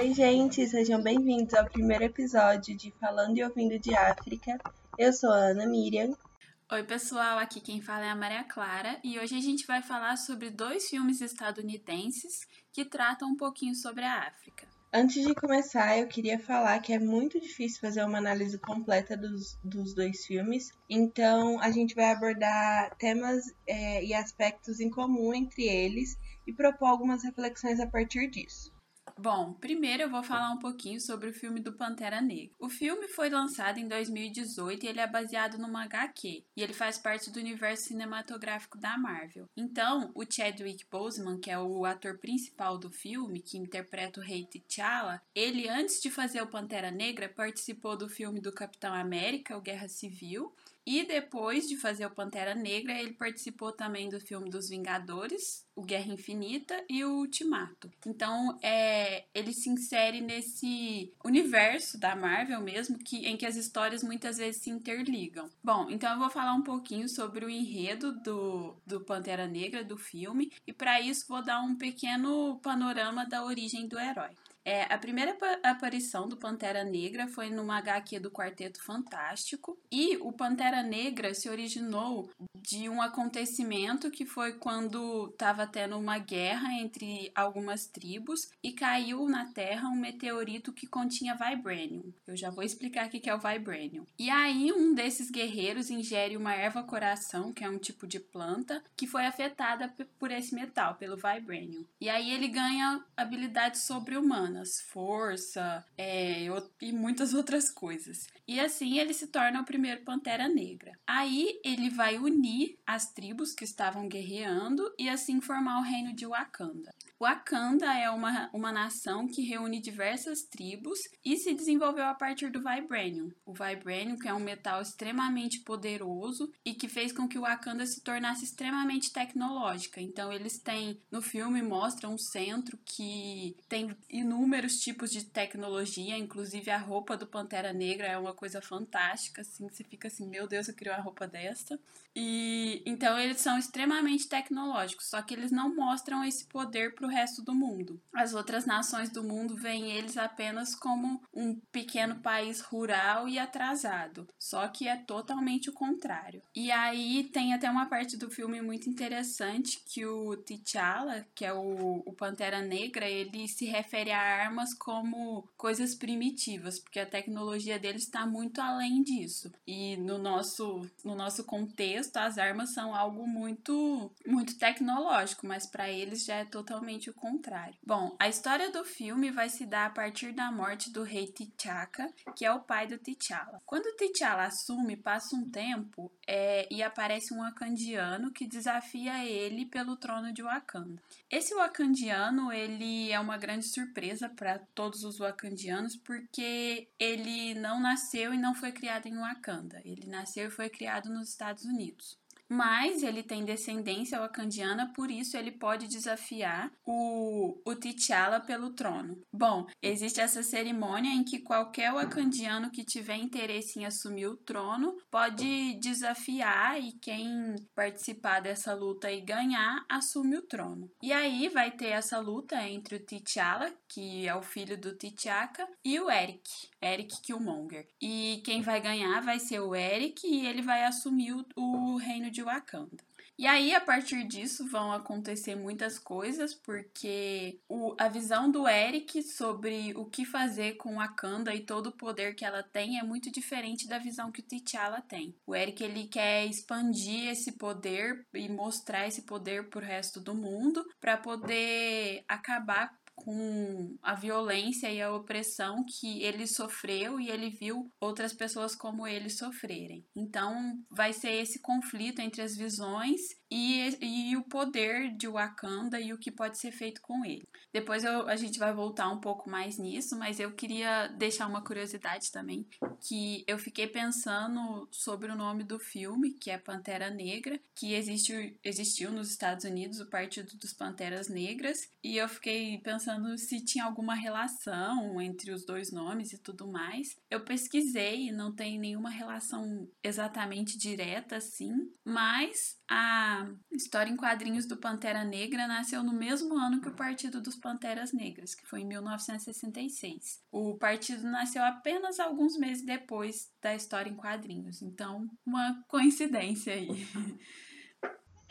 Oi, gente, sejam bem-vindos ao primeiro episódio de Falando e Ouvindo de África. Eu sou a Ana Miriam. Oi, pessoal, aqui quem fala é a Maria Clara e hoje a gente vai falar sobre dois filmes estadunidenses que tratam um pouquinho sobre a África. Antes de começar, eu queria falar que é muito difícil fazer uma análise completa dos, dos dois filmes, então a gente vai abordar temas é, e aspectos em comum entre eles e propor algumas reflexões a partir disso. Bom, primeiro eu vou falar um pouquinho sobre o filme do Pantera Negra. O filme foi lançado em 2018 e ele é baseado numa HQ, e ele faz parte do universo cinematográfico da Marvel. Então, o Chadwick Boseman, que é o ator principal do filme, que interpreta o rei T'Challa, ele antes de fazer o Pantera Negra participou do filme do Capitão América, o Guerra Civil, e depois de fazer o Pantera Negra, ele participou também do filme dos Vingadores, o Guerra Infinita e o Ultimato. Então, é, ele se insere nesse universo da Marvel mesmo, que, em que as histórias muitas vezes se interligam. Bom, então eu vou falar um pouquinho sobre o enredo do, do Pantera Negra, do filme, e para isso vou dar um pequeno panorama da origem do herói. É, a primeira aparição do Pantera Negra foi numa HQ do Quarteto Fantástico e o Pantera Negra se originou de um acontecimento que foi quando estava tendo uma guerra entre algumas tribos e caiu na Terra um meteorito que continha Vibranium. Eu já vou explicar o que é o Vibranium. E aí um desses guerreiros ingere uma erva coração, que é um tipo de planta, que foi afetada por esse metal, pelo Vibranium. E aí ele ganha habilidades sobre-humanas humanas, força é, e muitas outras coisas. E assim ele se torna o primeiro Pantera Negra. Aí ele vai unir as tribos que estavam guerreando e assim formar o reino de Wakanda. Wakanda é uma, uma nação que reúne diversas tribos e se desenvolveu a partir do Vibranium. O Vibranium, que é um metal extremamente poderoso e que fez com que o Wakanda se tornasse extremamente tecnológica. Então, eles têm, no filme, mostra um centro que tem inúmeros tipos de tecnologia, inclusive a roupa do Pantera Negra é uma coisa fantástica, assim, você fica assim, meu Deus, eu queria uma roupa dessa. E então eles são extremamente tecnológicos, só que eles não mostram esse poder para o resto do mundo. As outras nações do mundo veem eles apenas como um pequeno país rural e atrasado, só que é totalmente o contrário. E aí tem até uma parte do filme muito interessante que o T'Challa, que é o, o Pantera Negra, ele se refere a armas como coisas primitivas, porque a tecnologia deles está muito além disso. E no nosso, no nosso contexto as armas são algo muito, muito tecnológico, mas para eles já é totalmente o contrário. Bom, a história do filme vai se dar a partir da morte do rei T'Chaka, que é o pai do T'Challa. Quando T'Challa assume, passa um tempo é, e aparece um wakandiano que desafia ele pelo trono de Wakanda. Esse wakandiano, ele é uma grande surpresa para todos os wakandianos, porque ele não nasceu e não foi criado em Wakanda. Ele nasceu e foi criado nos Estados Unidos. Mas ele tem descendência wakandiana, por isso ele pode desafiar o, o T'Challa pelo trono. Bom, existe essa cerimônia em que qualquer wakandiano que tiver interesse em assumir o trono pode desafiar e quem participar dessa luta e ganhar assume o trono. E aí vai ter essa luta entre o T'Challa, que é o filho do T'Chaka, e o Eric, Eric Killmonger. E quem vai ganhar vai ser o Eric e ele vai assumir o, o reino de Wakanda. E aí, a partir disso, vão acontecer muitas coisas, porque o, a visão do Eric sobre o que fazer com Wakanda e todo o poder que ela tem é muito diferente da visão que o T'Challa tem. O Eric ele quer expandir esse poder e mostrar esse poder pro resto do mundo para poder acabar com a violência e a opressão que ele sofreu e ele viu outras pessoas como ele sofrerem. Então, vai ser esse conflito entre as visões e, e o poder de Wakanda e o que pode ser feito com ele. Depois eu, a gente vai voltar um pouco mais nisso, mas eu queria deixar uma curiosidade também, que eu fiquei pensando sobre o nome do filme, que é Pantera Negra, que existe, existiu nos Estados Unidos o Partido dos Panteras Negras, e eu fiquei pensando pensando se tinha alguma relação entre os dois nomes e tudo mais. Eu pesquisei e não tem nenhuma relação exatamente direta assim, mas a história em quadrinhos do Pantera Negra nasceu no mesmo ano que o Partido dos Panteras Negras, que foi em 1966. O partido nasceu apenas alguns meses depois da história em quadrinhos, então uma coincidência aí.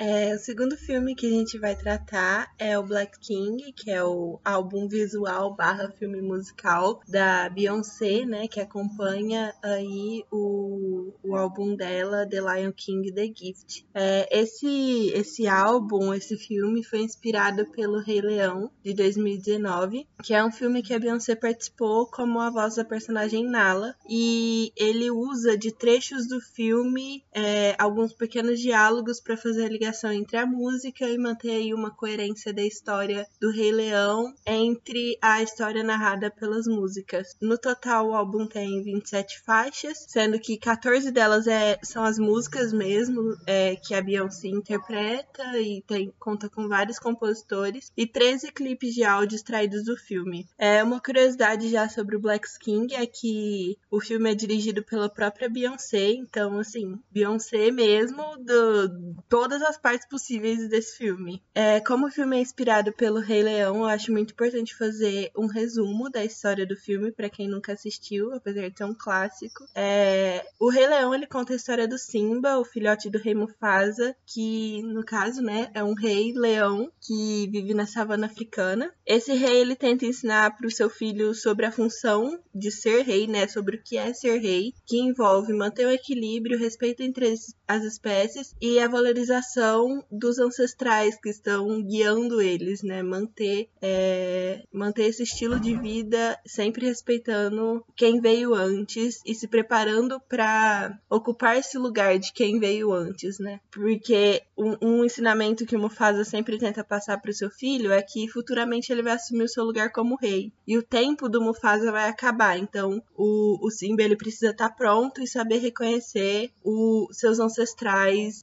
É, o segundo filme que a gente vai tratar é o Black King, que é o álbum visual barra filme musical da Beyoncé, né? Que acompanha aí o, o álbum dela, The Lion King The Gift. É, esse, esse álbum, esse filme foi inspirado pelo Rei Leão, de 2019, que é um filme que a Beyoncé participou como a voz da personagem Nala. E ele usa de trechos do filme é, alguns pequenos diálogos para fazer a ligação ligação entre a música e manter aí uma coerência da história do Rei Leão entre a história narrada pelas músicas. No total, o álbum tem 27 faixas, sendo que 14 delas é, são as músicas mesmo, é, que a Beyoncé interpreta e tem, conta com vários compositores, e 13 clipes de áudio extraídos do filme. É uma curiosidade já sobre o Black King é que o filme é dirigido pela própria Beyoncé, então assim, Beyoncé mesmo, do, todas as partes possíveis desse filme. É, como o filme é inspirado pelo Rei Leão, eu acho muito importante fazer um resumo da história do filme para quem nunca assistiu, apesar de ser um clássico. É, o Rei Leão ele conta a história do Simba, o filhote do rei Mufasa, que no caso, né, é um rei leão que vive na savana africana. Esse rei ele tenta ensinar para o seu filho sobre a função de ser rei, né, sobre o que é ser rei, que envolve manter o equilíbrio, respeito entre as espécies e a valorização dos ancestrais que estão guiando eles, né? Manter, é, manter esse estilo de vida sempre respeitando quem veio antes e se preparando para ocupar esse lugar de quem veio antes, né? Porque um, um ensinamento que o Mufasa sempre tenta passar para o seu filho é que futuramente ele vai assumir o seu lugar como rei e o tempo do Mufasa vai acabar. Então o, o Simba ele precisa estar tá pronto e saber reconhecer os seus ancestrais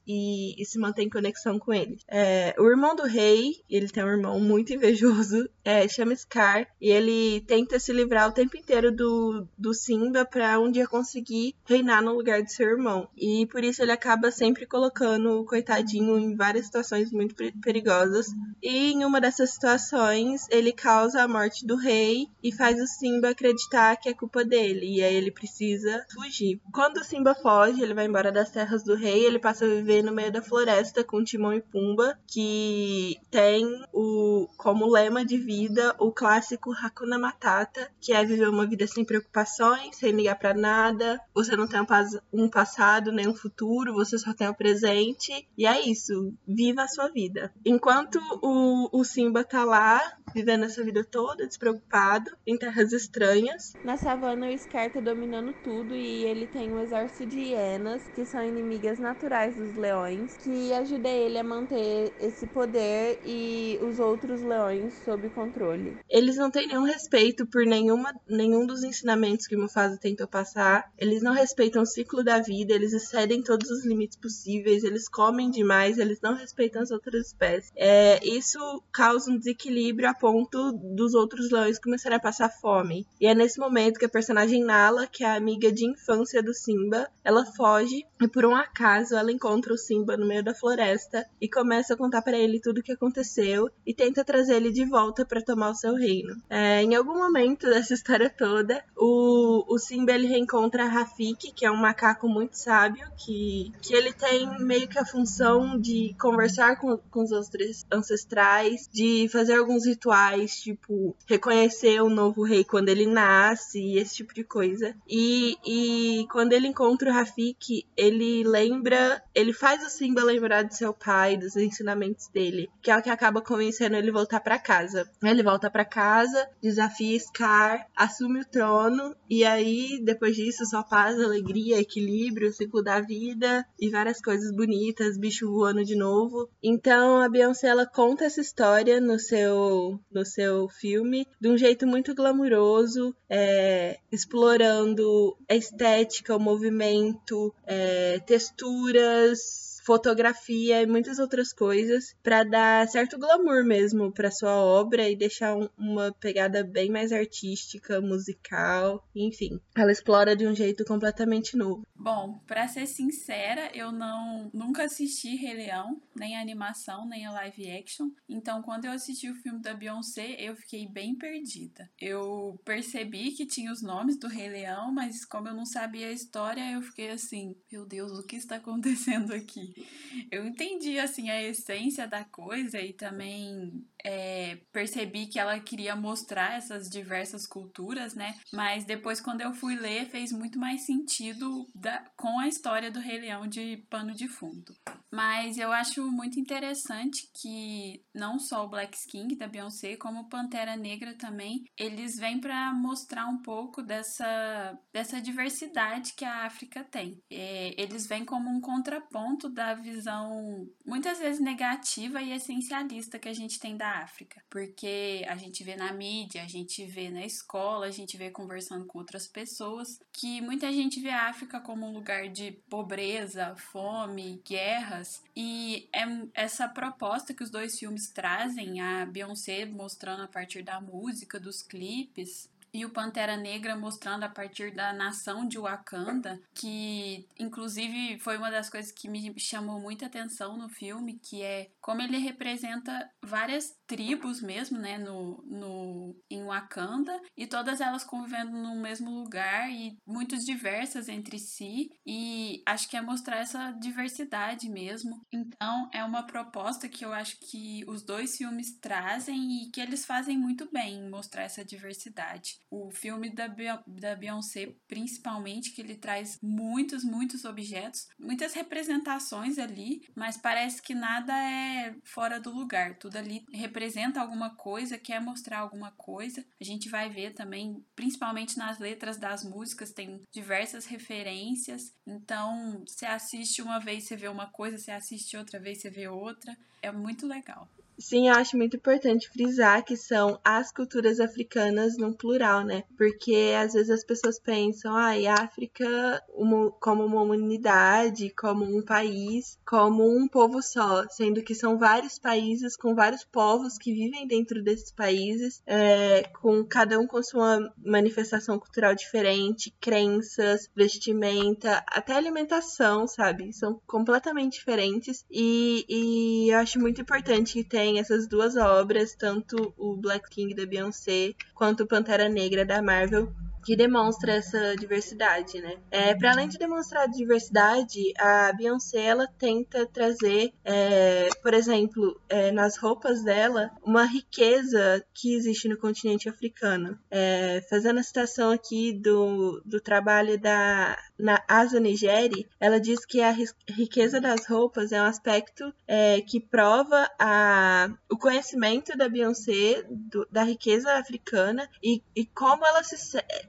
e, e se manter em conexão com ele. É, o irmão do rei, ele tem um irmão muito invejoso, é, chama Scar, e ele tenta se livrar o tempo inteiro do, do Simba para um dia conseguir reinar no lugar de seu irmão. E por isso ele acaba sempre colocando o coitadinho em várias situações muito perigosas. E em uma dessas situações, ele causa a morte do rei e faz o Simba acreditar que é culpa dele. E aí ele precisa fugir. Quando o Simba foge, ele vai embora das terras do rei, ele passa a viver no meio da floresta com Timão e Pumba, que tem o como lema de vida o clássico Hakuna Matata, que é viver uma vida sem preocupações, sem ligar para nada, você não tem um passado nem um futuro, você só tem o presente, e é isso, viva a sua vida. Enquanto o, o Simba tá lá, vivendo essa vida toda, despreocupado, em terras estranhas. Na savana, o Scar tá dominando tudo e ele tem um exército de hienas, que são inimigas naturais dos leões, que ajuda ele a manter esse poder e os outros leões sob controle. Eles não têm nenhum respeito por nenhuma, nenhum dos ensinamentos que Mufasa tentou passar. Eles não respeitam o ciclo da vida, eles excedem todos os limites possíveis, eles comem demais, eles não respeitam as outras espécies. É, isso causa um desequilíbrio a ponto dos outros leões começarem a passar fome. E é nesse momento que a personagem Nala, que é a amiga de infância do Simba, ela foge e por um acaso ela encontra o Simba no meio da floresta e começa a contar para ele tudo o que aconteceu e tenta trazer ele de volta para tomar o seu reino. É, em algum momento dessa história toda, o, o Simba ele reencontra Rafik, que é um macaco muito sábio, que, que ele tem meio que a função de conversar com, com os ancestrais, de fazer alguns rituais, tipo reconhecer o novo rei quando ele nasce, esse tipo de coisa. E, e quando ele encontra o Rafik, ele lembra, ele faz o Simba lembrar de seu pai, dos ensinamentos dele, que é o que acaba convencendo ele voltar para casa. Ele volta para casa, desafia Scar, assume o trono e aí depois disso só paz, alegria, equilíbrio, ciclo da vida e várias coisas bonitas, bicho voando de novo. Então a Beyoncé ela conta essa história no seu no seu filme de um jeito muito glamuroso, é, explorando a estética, o movimento, é, texturas fotografia e muitas outras coisas para dar certo glamour mesmo para sua obra e deixar um, uma pegada bem mais artística, musical, enfim. Ela explora de um jeito completamente novo. Bom, para ser sincera, eu não nunca assisti Rei Leão, nem a animação, nem a live action. Então, quando eu assisti o filme da Beyoncé, eu fiquei bem perdida. Eu percebi que tinha os nomes do Rei Leão, mas como eu não sabia a história, eu fiquei assim, meu Deus, o que está acontecendo aqui? Eu entendi assim a essência da coisa e também é, percebi que ela queria mostrar essas diversas culturas, né? Mas depois, quando eu fui ler, fez muito mais sentido da, com a história do Rei Leão de pano de fundo. Mas eu acho muito interessante que não só o Black King da Beyoncé, como o Pantera Negra também, eles vêm para mostrar um pouco dessa, dessa diversidade que a África tem. É, eles vêm como um contraponto da visão muitas vezes negativa e essencialista que a gente tem da África. Porque a gente vê na mídia, a gente vê na escola, a gente vê conversando com outras pessoas que muita gente vê a África como um lugar de pobreza, fome, guerras e é essa proposta que os dois filmes trazem, a Beyoncé mostrando a partir da música, dos clipes, e o Pantera Negra mostrando a partir da nação de Wakanda, que inclusive foi uma das coisas que me chamou muita atenção no filme, que é como ele representa várias tribos mesmo, né, no, no em Wakanda, e todas elas convivendo no mesmo lugar e muito diversas entre si, e acho que é mostrar essa diversidade mesmo. Então, é uma proposta que eu acho que os dois filmes trazem e que eles fazem muito bem mostrar essa diversidade o filme da, Beyoncé, principalmente, que ele traz muitos, muitos objetos, muitas representações ali, mas parece que nada é fora do lugar. Tudo ali representa alguma coisa, quer mostrar alguma coisa. A gente vai ver também, principalmente nas letras das músicas, tem diversas referências. Então, você assiste uma vez, você vê uma coisa, você assiste outra vez, você vê outra. É muito legal. Sim, eu acho muito importante frisar que são as culturas africanas no plural, né? Porque às vezes as pessoas pensam, ah, e África como uma unidade, como um país, como um povo só, sendo que são vários países com vários povos que vivem dentro desses países, é, com cada um com sua manifestação cultural diferente, crenças, vestimenta, até alimentação, sabe? São completamente diferentes e, e eu acho muito importante que tenha tem essas duas obras, tanto o Black King da Beyoncé quanto o Pantera Negra da Marvel, que demonstra essa diversidade, né? É, para além de demonstrar a diversidade, a Beyoncé ela tenta trazer, é, por exemplo, é, nas roupas dela, uma riqueza que existe no continente africano. É, fazendo a citação aqui do, do trabalho da na Asa Nigeri, ela diz que a riqueza das roupas é um aspecto é, que prova a, o conhecimento da Beyoncé do, da riqueza africana e, e como ela se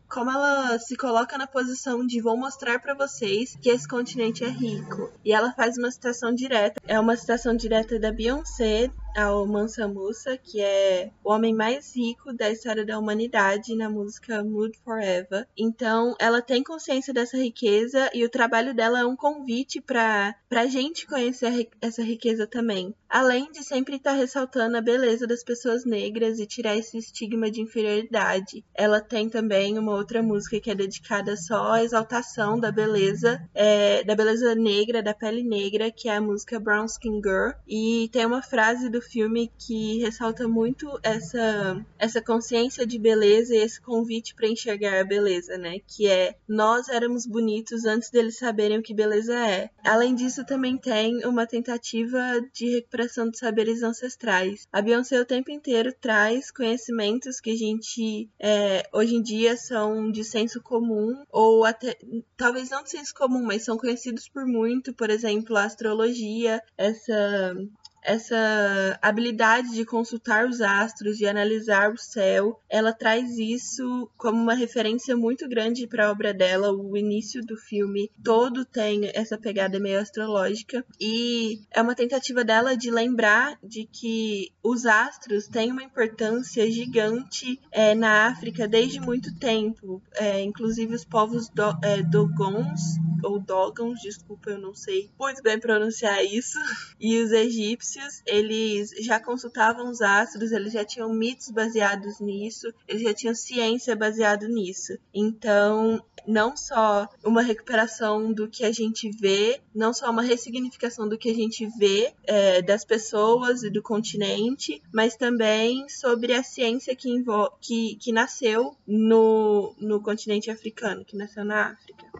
como ela se coloca na posição de vou mostrar para vocês que esse continente é rico. E ela faz uma citação direta, é uma citação direta da Beyoncé ao Mansa Musa, que é o homem mais rico da história da humanidade na música Mood Forever. Então, ela tem consciência dessa riqueza e o trabalho dela é um convite para a gente conhecer essa riqueza também. Além de sempre estar tá ressaltando a beleza das pessoas negras e tirar esse estigma de inferioridade. Ela tem também uma outra música que é dedicada só à exaltação da beleza, é, da beleza negra, da pele negra, que é a música Brown Skin Girl. E tem uma frase do filme que ressalta muito essa, essa consciência de beleza e esse convite para enxergar a beleza, né? Que é nós éramos bonitos antes deles saberem o que beleza é. Além disso, também tem uma tentativa de recuperação de saberes ancestrais. A Beyoncé o tempo inteiro traz conhecimentos que a gente é, hoje em dia são de senso comum ou até talvez não de senso comum, mas são conhecidos por muito, por exemplo, a astrologia, essa essa habilidade de consultar os astros, de analisar o céu, ela traz isso como uma referência muito grande para a obra dela. O início do filme todo tem essa pegada meio astrológica e é uma tentativa dela de lembrar de que os astros têm uma importância gigante é, na África desde muito tempo. É, inclusive os povos do, é, Dogons ou Dogons, desculpa, eu não sei muito bem pronunciar isso. E os egípcios, eles já consultavam os astros, eles já tinham mitos baseados nisso, eles já tinham ciência baseada nisso. Então, não só uma recuperação do que a gente vê, não só uma ressignificação do que a gente vê é, das pessoas e do continente, mas também sobre a ciência que, que, que nasceu no, no continente africano, que nasceu na África.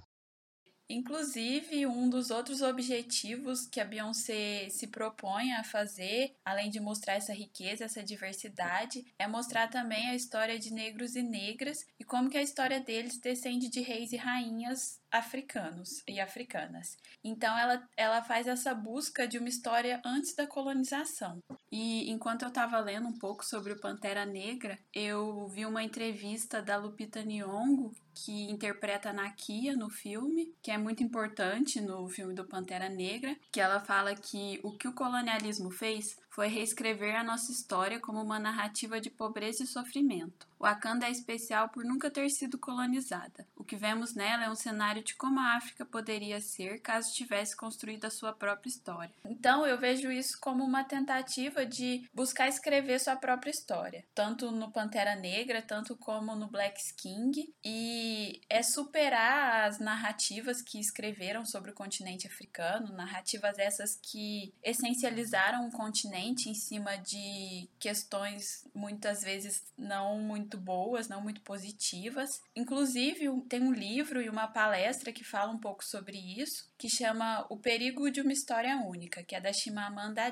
Inclusive, um dos outros objetivos que a Beyoncé se propõe a fazer, além de mostrar essa riqueza, essa diversidade, é mostrar também a história de negros e negras e como que a história deles descende de reis e rainhas africanos e africanas. Então ela, ela faz essa busca de uma história antes da colonização. E enquanto eu estava lendo um pouco sobre o Pantera Negra, eu vi uma entrevista da Lupita Nyong'o que interpreta a Nakia no filme, que é muito importante no filme do Pantera Negra, que ela fala que o que o colonialismo fez foi reescrever a nossa história como uma narrativa de pobreza e sofrimento. Wakanda é especial por nunca ter sido colonizada. Que vemos nela é um cenário de como a África poderia ser caso tivesse construído a sua própria história. Então eu vejo isso como uma tentativa de buscar escrever sua própria história, tanto no Pantera Negra, tanto como no Black King, e é superar as narrativas que escreveram sobre o continente africano, narrativas essas que essencializaram o continente em cima de questões muitas vezes não muito boas, não muito positivas. Inclusive, tem um livro e uma palestra que fala um pouco sobre isso, que chama O Perigo de uma História Única, que é da Chimamanda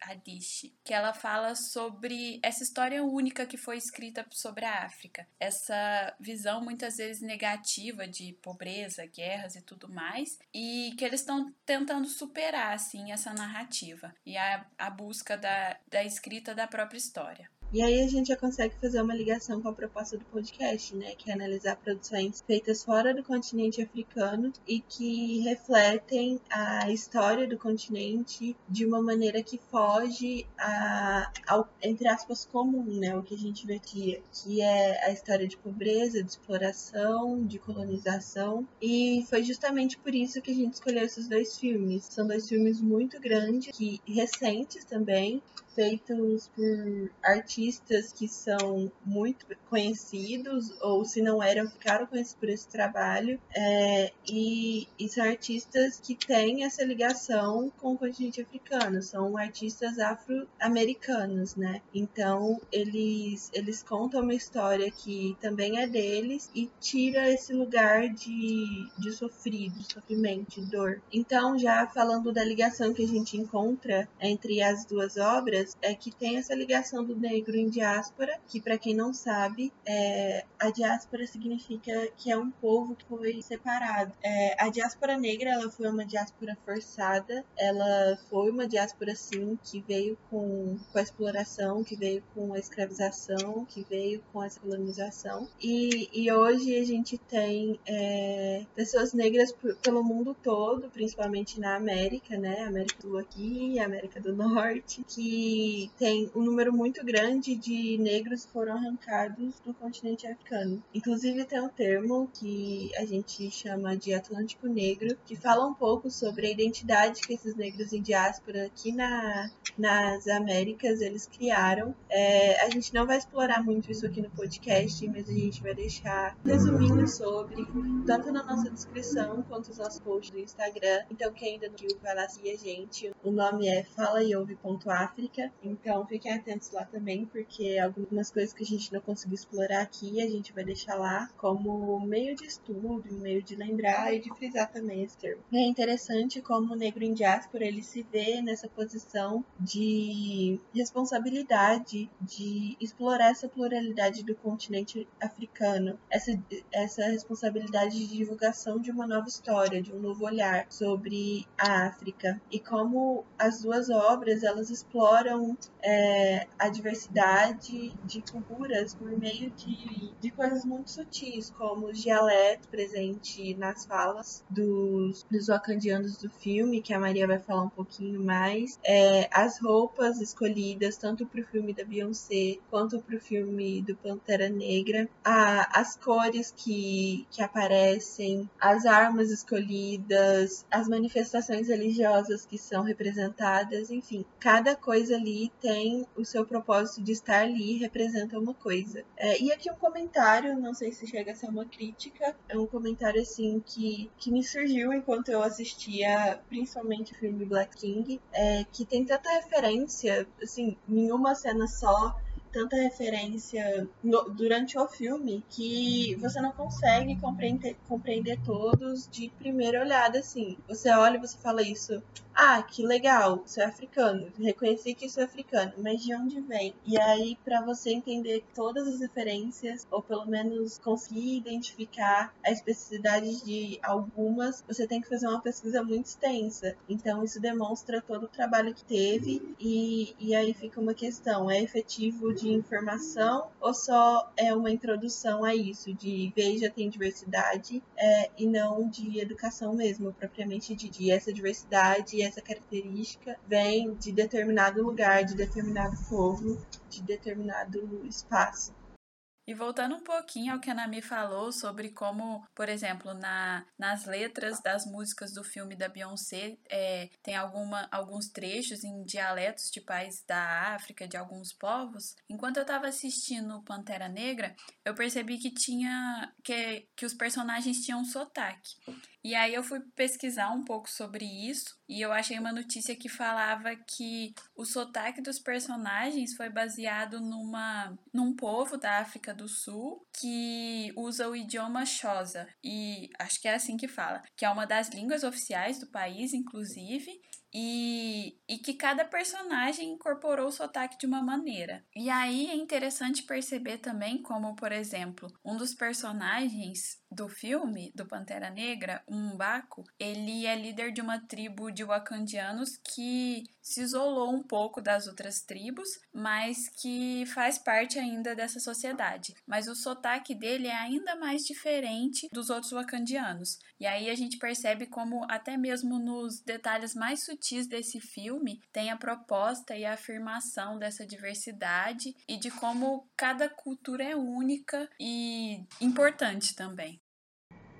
Adichie, que ela fala sobre essa história única que foi escrita sobre a África, essa visão muitas vezes negativa de pobreza, guerras e tudo mais, e que eles estão tentando superar assim essa narrativa e a, a busca da, da escrita da própria história. E aí a gente já consegue fazer uma ligação com a proposta do podcast, né? Que é analisar produções feitas fora do continente africano e que refletem a história do continente de uma maneira que foge a, ao, entre aspas, comum, né? O que a gente vê aqui, que é a história de pobreza, de exploração, de colonização. E foi justamente por isso que a gente escolheu esses dois filmes. São dois filmes muito grandes, que recentes também, feitos por artistas que são muito conhecidos, ou se não eram, ficaram conhecidos por esse trabalho, é, e, e, são artistas que têm essa ligação com o continente africano, são artistas afro-americanos, né? Então, eles, eles contam uma história que também é deles e tira esse lugar de, de sofrido, sofrimento, de dor. Então, já falando da ligação que a gente encontra entre as duas obras, é que tem essa ligação do negro em diáspora, que para quem não sabe, é, a diáspora significa que é um povo que foi separado. É, a diáspora negra ela foi uma diáspora forçada, ela foi uma diáspora sim que veio com, com a exploração, que veio com a escravização, que veio com essa colonização. E, e hoje a gente tem é, pessoas negras pelo mundo todo, principalmente na América, né? América do Sul aqui, América do Norte, que tem um número muito grande de negros que foram arrancados do continente africano. Inclusive tem um termo que a gente chama de Atlântico Negro, que fala um pouco sobre a identidade que esses negros em diáspora aqui na, nas Américas eles criaram. É, a gente não vai explorar muito isso aqui no podcast, mas a gente vai deixar resumindo sobre, tanto na nossa descrição quanto nos nossos posts do Instagram. Então quem ainda não viu, vai lá seguir a gente. O nome é então fiquem atentos lá também, porque algumas coisas que a gente não conseguiu explorar aqui, a gente vai deixar lá como meio de estudo, meio de lembrar e de frisar também esse termo. E é interessante como o negro em diáspora ele se vê nessa posição de responsabilidade de explorar essa pluralidade do continente africano, essa, essa responsabilidade de divulgação de uma nova história, de um novo olhar sobre a África e como as duas obras elas exploram é, a diversidade de culturas por meio de, de coisas muito sutis, como os dialetos presentes nas falas dos, dos wakandianos do filme, que a Maria vai falar um pouquinho mais, é, as roupas escolhidas tanto para o filme da Beyoncé quanto para o filme do Pantera Negra, a, as cores que, que aparecem, as armas escolhidas, as manifestações religiosas que são representadas, enfim, cada coisa ali tem o seu propósito de estar ali e representa uma coisa. É, e aqui um comentário, não sei se chega a ser uma crítica, é um comentário assim que, que me surgiu enquanto eu assistia principalmente o filme Black King, é, que tem tanta referência, assim, em uma cena só tanta referência no, durante o filme que você não consegue compreender, compreender todos de primeira olhada, assim. Você olha e você fala isso, ah, que legal, isso é africano, reconheci que isso é africano, mas de onde vem? E aí, para você entender todas as referências, ou pelo menos conseguir identificar a especificidade de algumas, você tem que fazer uma pesquisa muito extensa. Então, isso demonstra todo o trabalho que teve, e, e aí fica uma questão: é efetivo de de informação ou só é uma introdução a isso, de veja tem diversidade é, e não de educação mesmo, propriamente de, de essa diversidade essa característica vem de determinado lugar, de determinado povo, de determinado espaço. E voltando um pouquinho ao que a Nami falou sobre como, por exemplo, na, nas letras das músicas do filme da Beyoncé, é, tem alguma, alguns trechos em dialetos de países da África, de alguns povos. Enquanto eu estava assistindo Pantera Negra, eu percebi que tinha que, que os personagens tinham sotaque. E aí eu fui pesquisar um pouco sobre isso e eu achei uma notícia que falava que o sotaque dos personagens foi baseado numa num povo da África do Sul que usa o idioma Xhosa. E acho que é assim que fala, que é uma das línguas oficiais do país, inclusive, e, e que cada personagem incorporou o sotaque de uma maneira. E aí é interessante perceber também como, por exemplo, um dos personagens do filme do Pantera Negra, um Baco, ele é líder de uma tribo de wakandianos que se isolou um pouco das outras tribos, mas que faz parte ainda dessa sociedade. Mas o sotaque dele é ainda mais diferente dos outros wakandianos. E aí a gente percebe como até mesmo nos detalhes mais sutis desse filme tem a proposta e a afirmação dessa diversidade e de como cada cultura é única e importante também.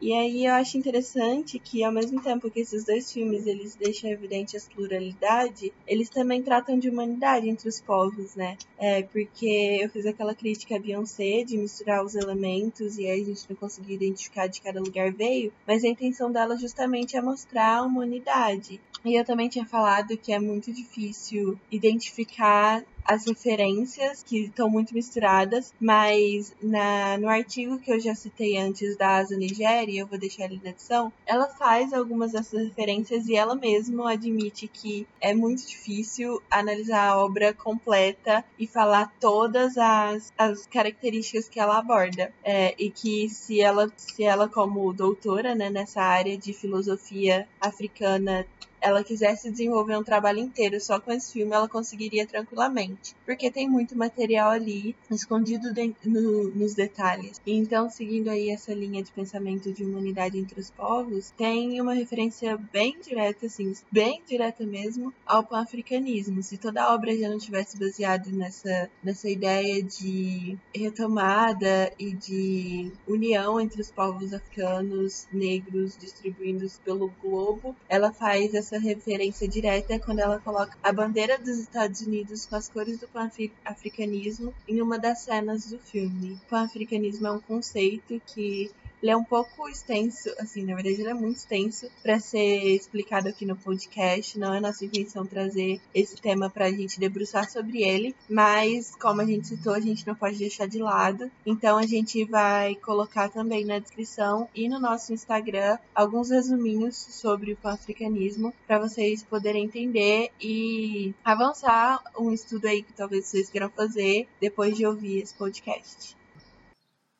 E aí eu acho interessante que ao mesmo tempo que esses dois filmes eles deixam evidente a pluralidade, eles também tratam de humanidade entre os povos, né? É, porque eu fiz aquela crítica a Beyoncé de misturar os elementos e aí a gente não conseguia identificar de cada lugar veio, mas a intenção dela justamente é mostrar a humanidade. E eu também tinha falado que é muito difícil identificar as referências que estão muito misturadas, mas na, no artigo que eu já citei antes da Asa Nigéria, eu vou deixar ele na edição, ela faz algumas dessas referências e ela mesma admite que é muito difícil analisar a obra completa e falar todas as, as características que ela aborda. É, e que se ela, se ela como doutora né, nessa área de filosofia africana ela quisesse desenvolver um trabalho inteiro só com esse filme, ela conseguiria tranquilamente. Porque tem muito material ali escondido no, nos detalhes. Então, seguindo aí essa linha de pensamento de humanidade entre os povos, tem uma referência bem direta, assim, bem direta mesmo, ao pan-africanismo. Se toda a obra já não tivesse baseado nessa, nessa ideia de retomada e de união entre os povos africanos negros distribuídos pelo globo, ela faz essa essa referência direta é quando ela coloca a bandeira dos Estados Unidos com as cores do pan-africanismo em uma das cenas do filme. O pan-africanismo é um conceito que ele é um pouco extenso, assim, na verdade ele é muito extenso para ser explicado aqui no podcast. Não é nossa intenção trazer esse tema para a gente debruçar sobre ele, mas como a gente citou, a gente não pode deixar de lado. Então a gente vai colocar também na descrição e no nosso Instagram alguns resuminhos sobre o pan-africanismo para vocês poderem entender e avançar um estudo aí que talvez vocês queiram fazer depois de ouvir esse podcast.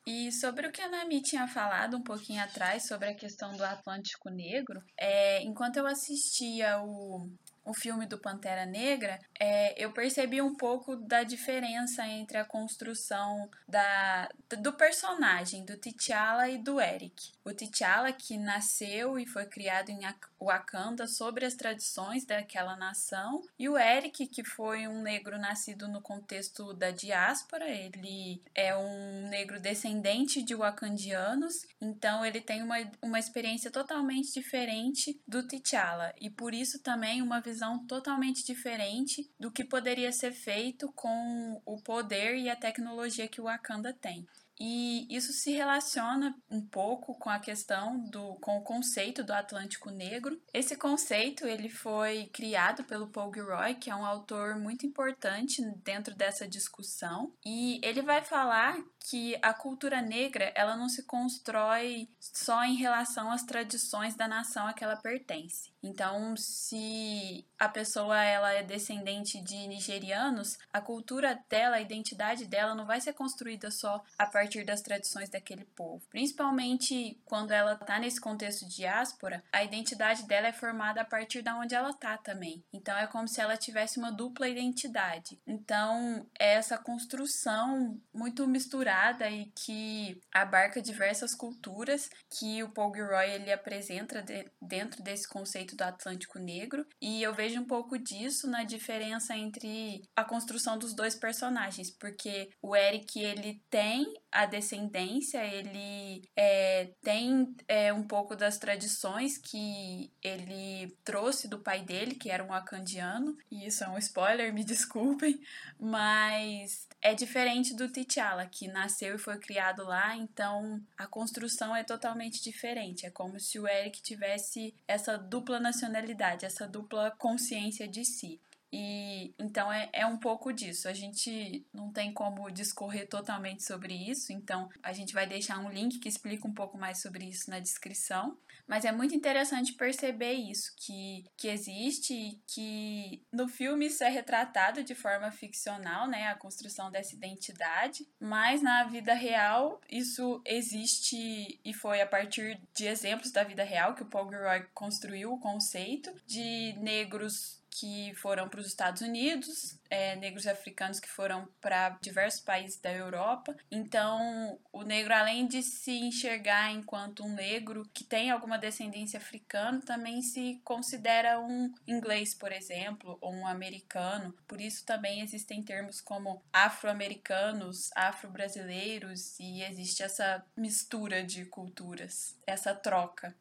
E sobre o que a Nami tinha falado um pouquinho atrás sobre a questão do Atlântico Negro, é, enquanto eu assistia o, o filme do Pantera Negra, é, eu percebi um pouco da diferença entre a construção da, do personagem, do T'Challa e do Eric. O T'Challa, que nasceu e foi criado em Wakanda sobre as tradições daquela nação, e o Eric, que foi um negro nascido no contexto da diáspora, ele é um negro descendente de wakandianos, então ele tem uma, uma experiência totalmente diferente do T'Challa, e por isso também uma visão totalmente diferente do que poderia ser feito com o poder e a tecnologia que o Wakanda tem. E isso se relaciona um pouco com a questão do com o conceito do Atlântico Negro. Esse conceito ele foi criado pelo Paul Gilroy, que é um autor muito importante dentro dessa discussão, e ele vai falar que a cultura negra ela não se constrói só em relação às tradições da nação a que ela pertence. Então, se a pessoa ela é descendente de nigerianos, a cultura dela, a identidade dela não vai ser construída só a partir das tradições daquele povo. Principalmente quando ela está nesse contexto de diáspora, a identidade dela é formada a partir da onde ela está também. Então, é como se ela tivesse uma dupla identidade. Então, é essa construção muito misturada e que abarca diversas culturas que o Paul Gilroy ele apresenta de, dentro desse conceito do Atlântico Negro, e eu vejo um pouco disso na diferença entre a construção dos dois personagens, porque o Eric ele tem a descendência, ele é, tem é, um pouco das tradições que ele trouxe do pai dele, que era um acandiano, e isso é um spoiler, me desculpem, mas é diferente do T'Challa, que nasceu e foi criado lá, então a construção é totalmente diferente. É como se o Eric tivesse essa dupla nacionalidade, essa dupla consciência de si. E então é, é um pouco disso. A gente não tem como discorrer totalmente sobre isso, então a gente vai deixar um link que explica um pouco mais sobre isso na descrição. Mas é muito interessante perceber isso, que, que existe e que no filme isso é retratado de forma ficcional, né? A construção dessa identidade, mas na vida real isso existe e foi a partir de exemplos da vida real que o Paul Gilroy construiu o conceito de negros que foram para os Estados Unidos, é, negros africanos que foram para diversos países da Europa. Então, o negro, além de se enxergar enquanto um negro que tem alguma descendência africana, também se considera um inglês, por exemplo, ou um americano. Por isso, também existem termos como afro-americanos, afro-brasileiros, e existe essa mistura de culturas, essa troca.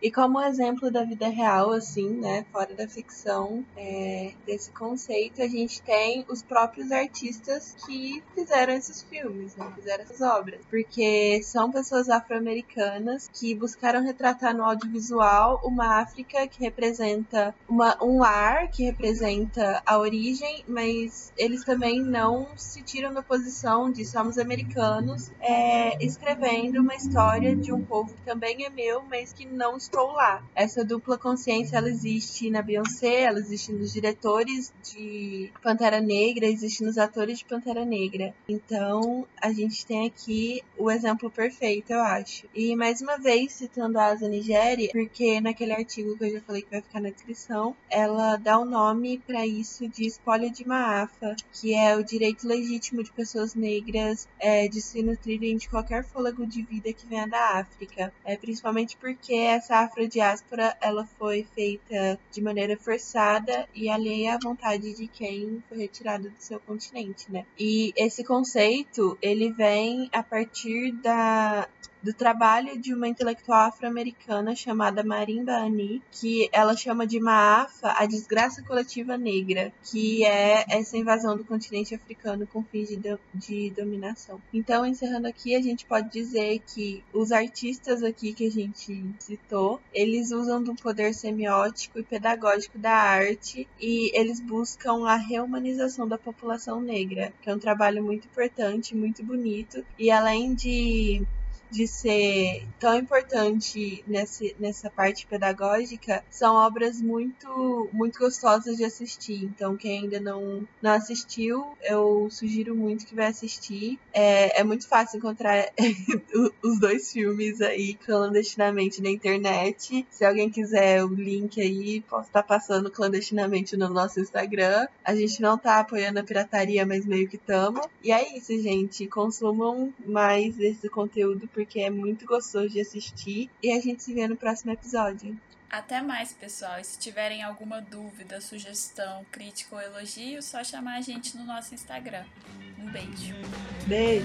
E como exemplo da vida real, assim, né, fora da ficção, é, desse conceito, a gente tem os próprios artistas que fizeram esses filmes, né, fizeram essas obras. Porque são pessoas afro-americanas que buscaram retratar no audiovisual uma África que representa uma, um lar, que representa a origem, mas eles também não se tiram da posição de somos americanos, é, escrevendo uma história de um povo que também é meu, mas que não estou lá. Essa dupla consciência ela existe na Beyoncé, ela existe nos diretores de Pantera Negra, existe nos atores de Pantera Negra. Então, a gente tem aqui o exemplo perfeito, eu acho. E mais uma vez citando a Asa Nigéria, porque naquele artigo que eu já falei que vai ficar na descrição, ela dá o um nome para isso de espólio de Maafa, que é o direito legítimo de pessoas negras é, de se nutrirem de qualquer fôlego de vida que venha da África. É, principalmente porque essa afrodiáspora ela foi feita de maneira forçada e alheia à vontade de quem foi retirado do seu continente, né? E esse conceito, ele vem a partir da do trabalho de uma intelectual afro-americana chamada Marimba Ani, que ela chama de Maafa a desgraça coletiva negra, que é essa invasão do continente africano com fins de, do, de dominação. Então, encerrando aqui, a gente pode dizer que os artistas aqui que a gente citou, eles usam do poder semiótico e pedagógico da arte e eles buscam a reumanização da população negra, que é um trabalho muito importante, muito bonito, e além de de ser tão importante nesse, nessa parte pedagógica, são obras muito, muito gostosas de assistir. Então, quem ainda não, não assistiu, eu sugiro muito que vai assistir. É, é muito fácil encontrar os dois filmes aí clandestinamente na internet. Se alguém quiser o link aí, posso estar passando clandestinamente no nosso Instagram. A gente não tá apoiando a pirataria, mas meio que tamo. E é isso, gente. Consumam mais esse conteúdo porque é muito gostoso de assistir. E a gente se vê no próximo episódio. Até mais, pessoal. E se tiverem alguma dúvida, sugestão, crítica ou elogio, só chamar a gente no nosso Instagram. Um beijo. Beijo.